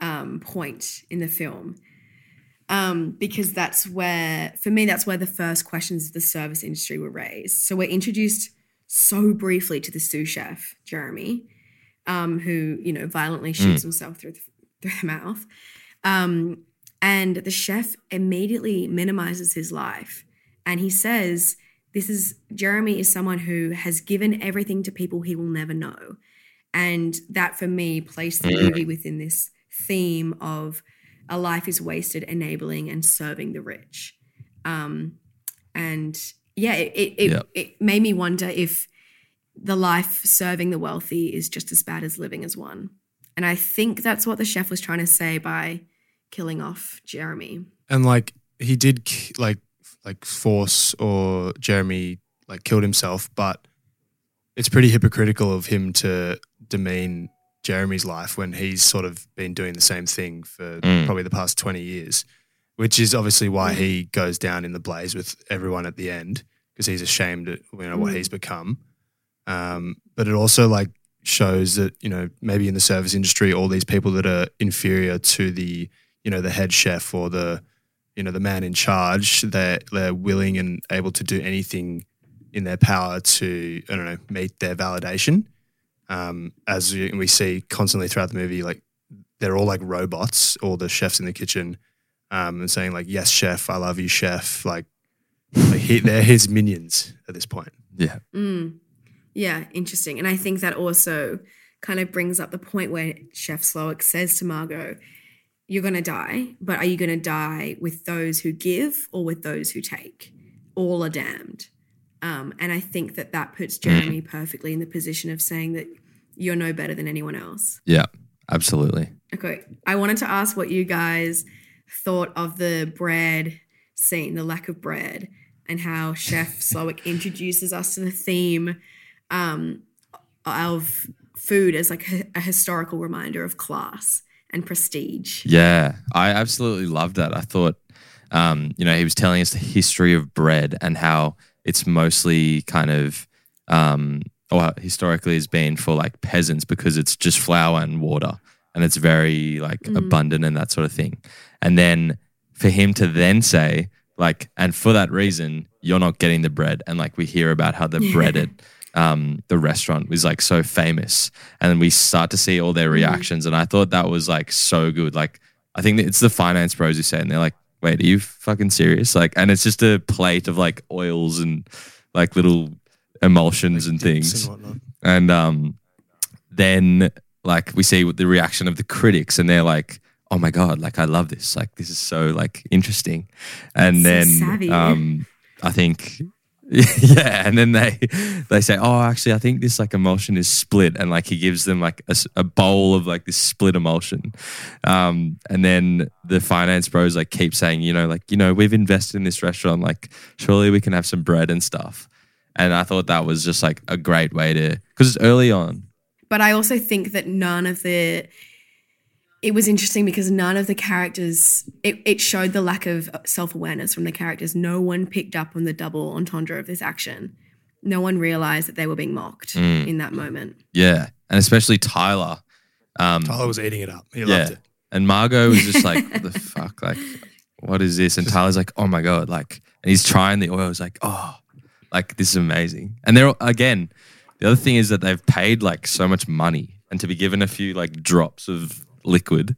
um, point in the film. um, because that's where, for me, that's where the first questions of the service industry were raised. So we're introduced so briefly to the sous chef, Jeremy, um, who, you know, violently shoots himself through the, through the mouth. Um, and the chef immediately minimizes his life. And he says, This is Jeremy is someone who has given everything to people he will never know. And that for me placed the movie within this theme of a life is wasted enabling and serving the rich. Um, and yeah, it, it, it, Yeah. it made me wonder if the life serving the wealthy is just as bad as living as one. And I think that's what the chef was trying to say by killing off Jeremy. And like he did like like force or Jeremy like killed himself, but it's pretty hypocritical of him to demean Jeremy's life when he's sort of been doing the same thing for Mm. probably the past 20 years, which is obviously why he goes down in the blaze with everyone at the end because he's ashamed at you know what Mm. he's become. Um, but it also like shows that you know maybe in the service industry all these people that are inferior to the you know the head chef or the you know the man in charge they're they're willing and able to do anything in their power to I don't know meet their validation um, as we we see constantly throughout the movie like they're all like robots all the chefs in the kitchen um, and saying like yes chef I love you chef like, like he, they're his minions at this point Yeah. Mm. Yeah, interesting. And I think that also kind of brings up the point where Chef Slowik says to Margot, You're going to die, but are you going to die with those who give or with those who take? All are damned. Um, and I think that that puts Jeremy perfectly in the position of saying that you're no better than anyone else. Yeah. Absolutely. Okay. I wanted to ask what you guys thought of the bread scene, the lack of bread, and how Chef Slowik introduces us to the theme um, of food as like a, a historical reminder of class and prestige. Yeah, I absolutely loved that. I thought, um, you know, he was telling us the history of bread and how it's mostly kind of, um, or historically has been for like peasants because it's just flour and water and it's very like Mm. abundant and that sort of thing. And then for him to then say, like, and for that reason, you're not getting the bread. And like we hear about how the Yeah. bread at um, the restaurant was like so famous. And then we start to see all their reactions. And I thought that was like so good. Like, I think it's the finance bros who say, and they're like, wait, are you fucking serious? Like, and it's just a plate of like oils and like little emulsions and things. and. And um, then like we see the reaction of the critics, and they're like, "Oh my god! Like I love this. Like this is so like interesting." And then savvy. um, I think. yeah, and then they they say, "Oh, actually, I think this like emulsion is split," and like he gives them like a bowl of like this split emulsion, um, and then the finance bros like keep saying, you know, like you know, we've invested in this restaurant, like surely we can have some bread and stuff, and I thought that was just like a great way to because it's early on, But I also think that none of the it was interesting because none of the characters it, it showed the lack of self-awareness from the characters. No one picked up on the double entendre of this action. No one realized that they were being mocked Mm. in that moment. Yeah, and especially Tyler. Um, Tyler was eating it up he yeah, loved it and Margot was just like, "What the fuck? Like, what is this?" And Tyler's like, "Oh my god!" Like, and he's trying the oil. He's like, "Oh, like this is amazing." And they're again, the other thing is that they've paid like so much money, and to be given a few like drops of liquid,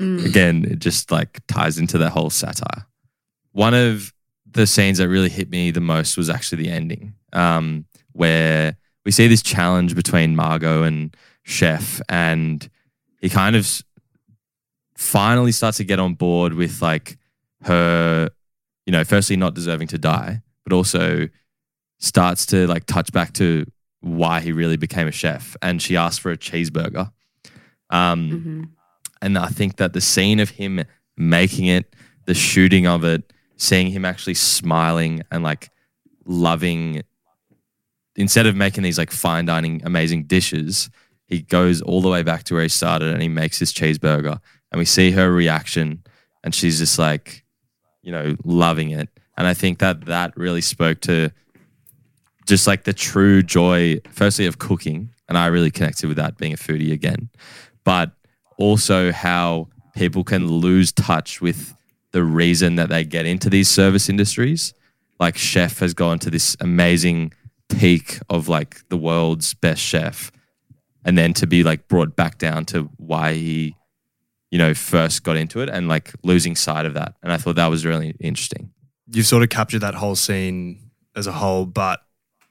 Mm. again, it just like ties into that whole satire. One of the scenes that really hit me the most was actually the ending, um, where we see this challenge between Margot and Chef, and he kind of finally starts to get on board with like her, you know, firstly not deserving to die, but also starts to like touch back to why he really became a chef. And she asked for a cheeseburger. Um, Mhm. and I think that the scene of him making it, the shooting of it, seeing him actually smiling and like loving, instead of making these like fine dining amazing dishes, he goes all the way back to where he started and he makes his cheeseburger. And we see her reaction, and she's just like, you know, loving it. And I think that that really spoke to just like the true joy, firstly, of cooking. And I really connected with that being a foodie again, but also how people can lose touch with the reason that they get into these service industries. Like chef has gone to this amazing peak of like the world's best chef, and then to be like brought back down to why he, you know, first got into it and like losing sight of that. And I thought that was really interesting. You've sort of captured that whole scene as a whole, but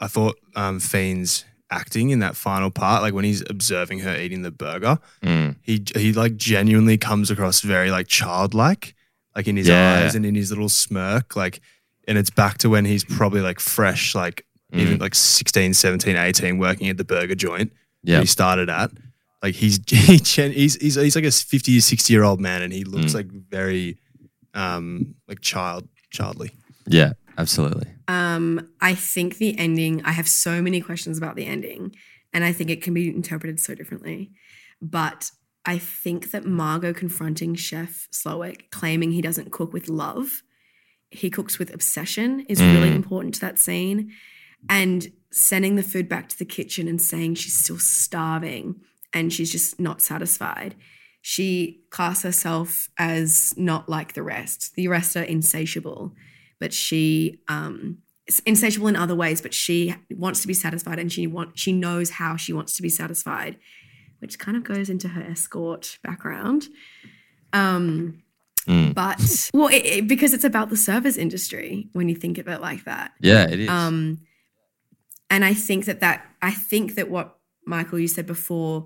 I thought um, Fiennes' acting in that final part, like when he's observing her eating the burger, Mm. he he like genuinely comes across very like childlike, like in his Yeah. eyes and in his little smirk, like, and it's back to when he's probably like fresh, like even Mm. like 16, 17, 18, working at the burger joint Yeah. he started at. Like he's he, he's he's he's like a 50 or 60 year old man and he looks Mm. like very um like child childly. Yeah, absolutely. Um, I think the ending, I have so many questions about the ending, and I think it can be interpreted so differently. But I think that Margot confronting Chef Slowik, claiming he doesn't cook with love, he cooks with obsession, is really Mm. important to that scene. And sending the food back to the kitchen and saying she's still starving and she's just not satisfied. She casts herself as not like the rest. The rest are insatiable but she um insatiable in other ways but she wants to be satisfied and she want she knows how she wants to be satisfied which kind of goes into her escort background um Mm. but well it, it- because it's about the service industry when you think of it like that Yeah, it is. um and i think that that i think that what michael you said before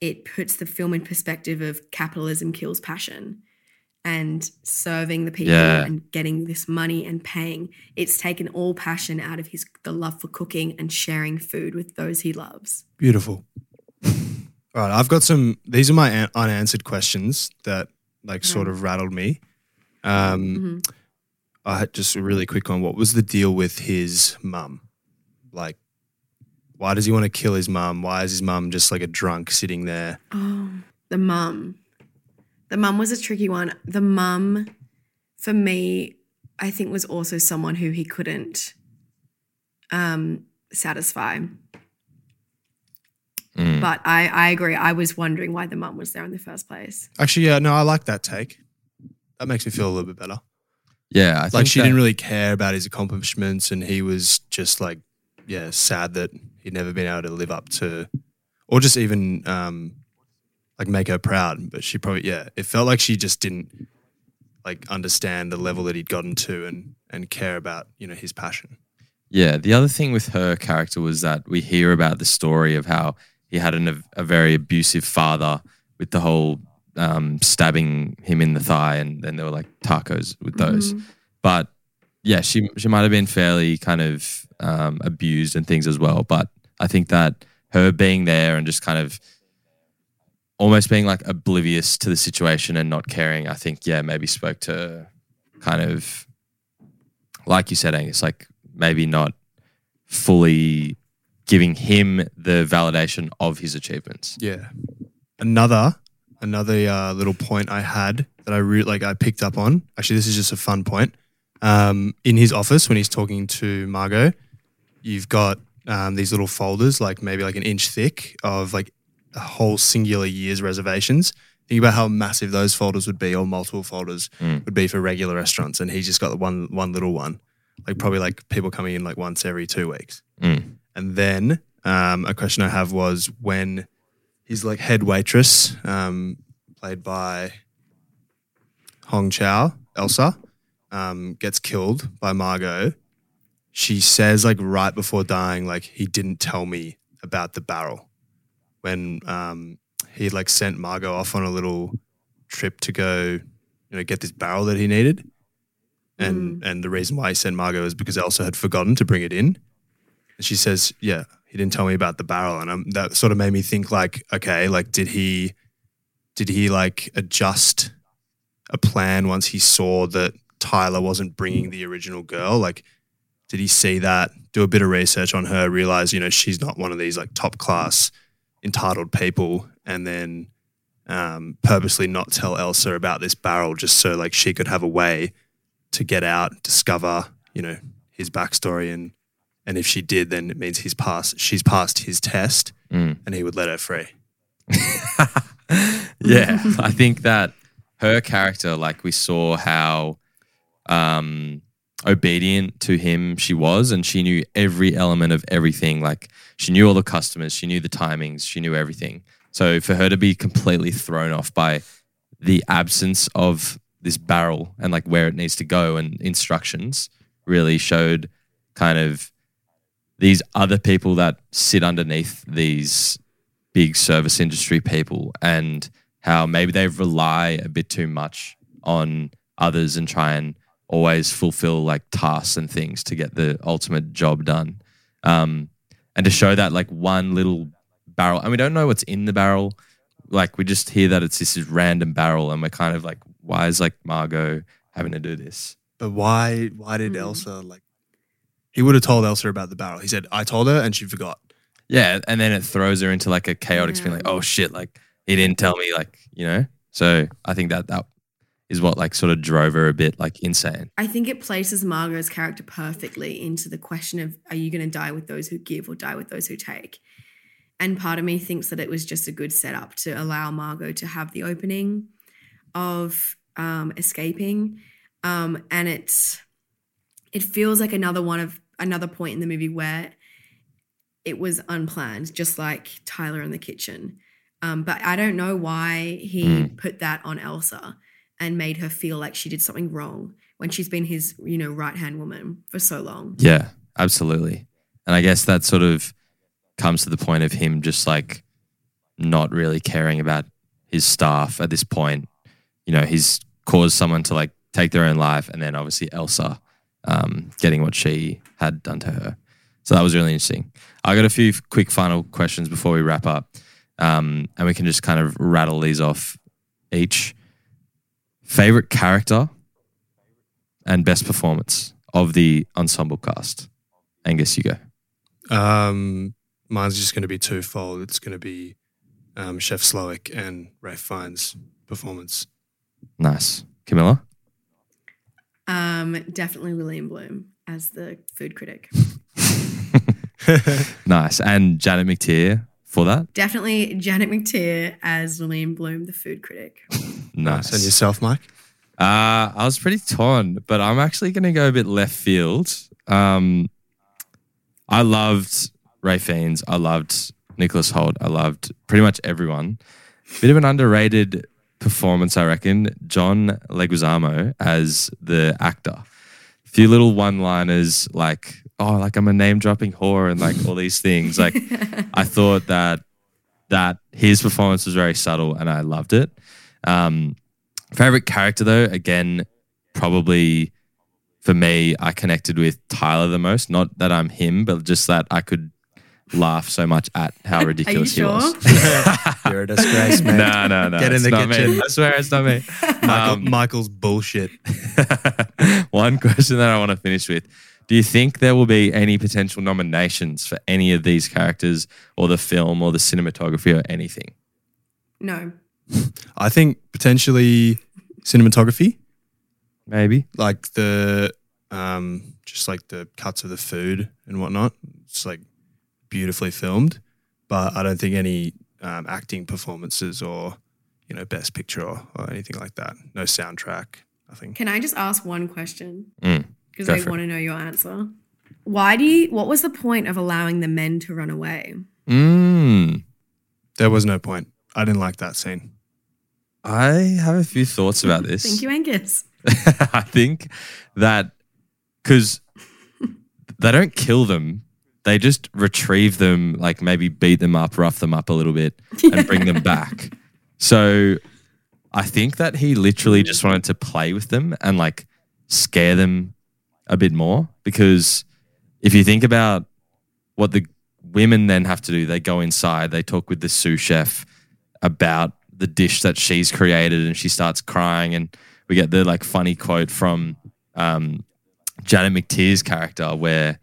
it puts the film in perspective of capitalism kills passion and serving the people Yeah. and getting this money and paying it's taken all passion out of his the love for cooking and sharing food with those he loves Beautiful. All right, I've got some. These are my an- unanswered questions that like sort of rattled me. Um, I had just a really quick one. What was the deal with his mum? Like, why does he want to kill his mum? Why is his mum just like a drunk sitting there? oh the mum the mum was a tricky one the mum for me i think was also someone who he couldn't um satisfy Mm. but I, I agree. I was wondering why the mum was there in the first place. Actually, yeah, no, I like that take. That makes me feel a little bit better. Yeah, I like think she that- didn't really care about his accomplishments, and he was just like, yeah, sad that he'd never been able to live up to, or just even um, like make her proud. But she probably, yeah, it felt like she just didn't like understand the level that he'd gotten to, and and care about you know his passion. Yeah, the other thing with her character was that we hear about the story of how he had an, a very abusive father with the whole um, stabbing him in the thigh, and then there were like tacos with those. Mhm. But yeah, she she might have been fairly kind of um, abused and things as well. But I think that her being there and just kind of almost being like oblivious to the situation and not caring, I think yeah maybe spoke to kind of like you said, Angus, like maybe not fully giving him the validation of his achievements. Yeah. Another another uh, little point I had that I like I picked up on. Actually, this is just a fun point. Um, in his office when he's talking to Margot, you've got um, these little folders, like maybe like an inch thick, of like a whole singular year's reservations. Think about how massive those folders would be, or multiple folders Mm. would be for regular restaurants, and he's just got the one one little one, like probably like people coming in like once every two weeks. Mm. And then um, a question I have was when his like head waitress, um, played by Hong Chau, Elsa, um, gets killed by Margot. She says like right before dying, like he didn't tell me about the barrel when um, he like sent Margot off on a little trip to go, you know, get this barrel that he needed. And and the reason why he sent Margot is because Elsa had forgotten to bring it in. And she says, "Yeah, he didn't tell me about the barrel," and um, that sort of made me think, like, okay, like, did he, did he like adjust a plan once he saw that Tyler wasn't bringing the original girl? Like, did he see that, do a bit of research on her, realize, you know, she's not one of these like top class entitled people, and then um, purposely not tell Elsa about this barrel just so like she could have a way to get out, discover, you know, his backstory and and if she did, then it means he's passed she's passed his test Mm. and he would let her free. Yeah, I think that her character, like we saw how um, obedient to him she was, and she knew every element of everything. Like she knew all the customers, she knew the timings, she knew everything. So for her to be completely thrown off by the absence of this barrel and like where it needs to go and instructions really showed kind of these other people that sit underneath these big service industry people and how maybe they rely a bit too much on others and try and always fulfill like tasks and things to get the ultimate job done. Um, and to show that like one little barrel, and we don't know what's in the barrel. Like we just hear that it's this random barrel, and we're kind of like, why is like Margot having to do this? But why? Why did Mm. Elsa like? He would have told Elsa about the barrel. He said, "I told her," and she forgot. Yeah, and then it throws her into like a chaotic spin, like, oh shit, like he didn't tell me, like you know. So I think that that is what like sort of drove her a bit like insane. I think it places Margot's character perfectly into the question of are you going to die with those who give or die with those who take? And part of me thinks that it was just a good setup to allow Margot to have the opening of um, escaping. Um, and it's it feels like another one of another point in the movie where it was unplanned, just like Tyler in the kitchen. Um, but I don't know why he put that on Elsa and made her feel like she did something wrong when she's been his, you know, right hand woman for so long. Yeah, absolutely. And I guess that sort of comes to the point of him just like not really caring about his staff at this point. You know, he's caused someone to like take their own life, and then obviously Elsa um, getting what she had done to her. So that was really interesting. I got a few quick final questions before we wrap up, um, and we can just kind of rattle these off each. Favorite character and best performance of the ensemble cast. Angus, you go. Um, mine's just going to be twofold. It's going to be um, Chef Slowik and Ralph Fiennes' performance. Nice. Camilla? Um, definitely William Bloom as the food critic. nice. And Janet McTeer for that? Definitely Janet McTeer as Lillian Bloom, the food critic. Nice. And yourself, Mike? Uh, I was pretty torn, but I'm actually going to go a bit left field. Um, I loved Ralph Fiennes. I loved Nicholas Hoult. I loved pretty much everyone. Bit of an underrated performance, I reckon. John Leguizamo as the actor. A few little one-liners like, "Oh, like I'm a name-dropping whore," and like all these things. Like, I thought that that his performance was very subtle, and I loved it. Um, favorite character though, again, probably for me, I connected with Tyler the most. Not that I'm him, but just that I could laugh so much at how ridiculous sure? he was. You're a disgrace, man. no, no, no. Get in the not me. kitchen. I swear it's not me. Michael, Um, Michael's bullshit. One question that I want to finish with. Do you think there will be any potential nominations for any of these characters or the film or the cinematography or anything? No. I think potentially cinematography, Maybe. like the um, just like the cuts of the food and whatnot. It's like beautifully filmed, but I don't think any um, acting performances or you know best picture or, or anything like that. No soundtrack. I think. Can I just ask one question? Mm, Because go I want to know your answer. Why do you, what was the point of allowing the men to run away? Mm. There was no point. I didn't like that scene. I have a few thoughts about this. Thank you, Angus. I think that because they don't kill them, they just retrieve them, like maybe beat them up, rough them up a little bit, and bring them back. So I think that he literally just wanted to play with them and like scare them a bit more. Because if you think about what the women then have to do, they go inside, they talk with the sous chef about the dish that she's created, and she starts crying, and we get the like funny quote from um, Janet McTeer's character where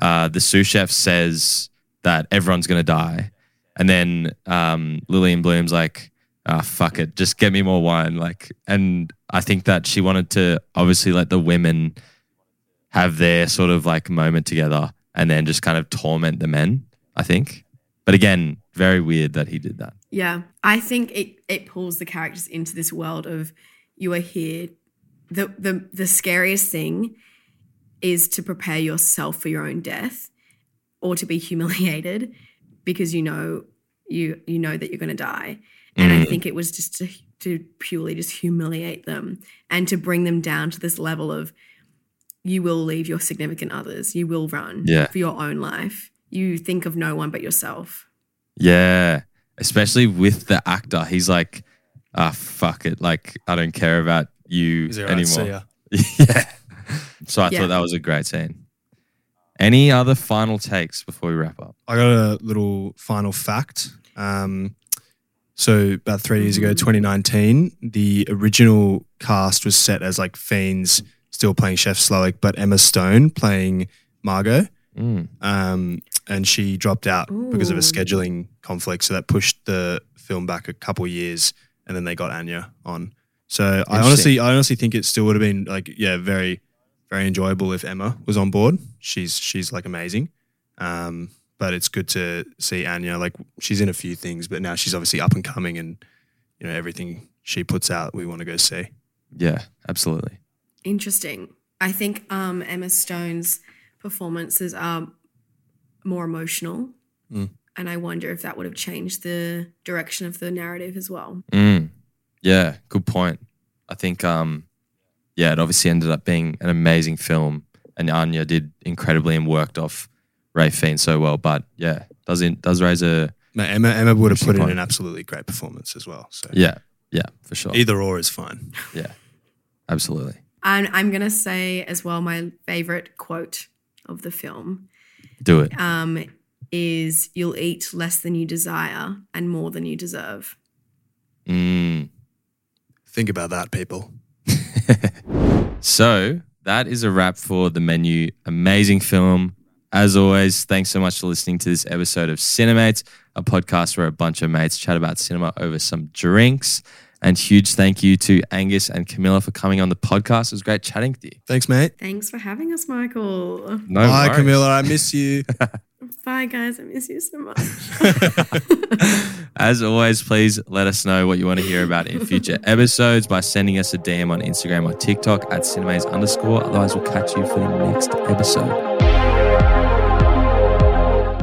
uh, the sous chef says that everyone's gonna die, and then um, Lillian Bloom's like, "Ah, fuck it, just get me more wine." Like, and I think that she wanted to obviously let the women have their sort of like moment together, and then just kind of torment the men. I think, but again, very weird that he did that. Yeah, I think it it pulls the characters into this world of you are here. the the The scariest thing is to prepare yourself for your own death, or to be humiliated because you know you you know that you're going to die. And I mm. think it was just to to purely just humiliate them and to bring them down to this level of you will leave your significant others, you will run Yeah. for your own life. You think of no one but yourself. Yeah, especially with the actor. He's like, ah, fuck it. Like, I don't care about you He's all right, see anymore. ya. yeah. So I Yeah. thought that was a great scene. Any other final takes before we wrap up? I got a little final fact. Um, so about three years ago, 2019, the original cast was set as like Fiennes still playing Chef Slowik, but Emma Stone playing Margot. Mm. Um, and she dropped out because of a scheduling conflict. So that pushed the film back a couple years, and then they got Anya on. So I honestly, I honestly think it still would have been like, yeah, very, very enjoyable if Emma was on board. She's she's like amazing. Um, but it's good to see Anya. Like she's in a few things, but now she's obviously up and coming, and you know everything she puts out, we want to go see. Yeah, absolutely. Interesting. I think um, Emma Stone's performances are more emotional. Mm. And I wonder if that would have changed the direction of the narrative as well. Mm. Yeah, good point. I think, um, yeah, it obviously ended up being an amazing film, and Anya did incredibly and worked off Ralph Fiennes so well. But yeah, does it does raise a No, Emma Emma would have Interesting put in an absolutely great performance as well. So yeah, yeah, for sure. either or is fine. Yeah, absolutely. And I'm going to say as well, my favorite quote of the film Do it. um, is You'll eat less than you desire and more than you deserve. Mm. Think about that, people. So that is a wrap for the menu. Amazing film. As always, thanks so much for listening to this episode of Cinemates, a podcast where a bunch of mates chat about cinema over some drinks. And huge thank you to Angus and Camilla for coming on the podcast. It was great chatting with you. Thanks, mate. Thanks for having us, Michael. No Bye, worries. Camilla. I miss you. Bye, guys. I miss you so much. As always, please let us know what you want to hear about in future episodes by sending us a DM on Instagram or TikTok at cinemas underscore. Otherwise, we'll catch you for the next episode.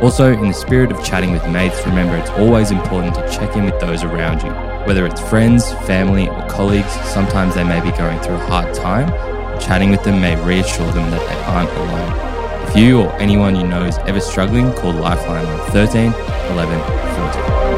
Also, in the spirit of chatting with mates, remember it's always important to check in with those around you. Whether it's friends, family, or colleagues, sometimes they may be going through a hard time. Chatting with them may reassure them that they aren't alone. If you or anyone you know is ever struggling, call Lifeline on 13 11 14.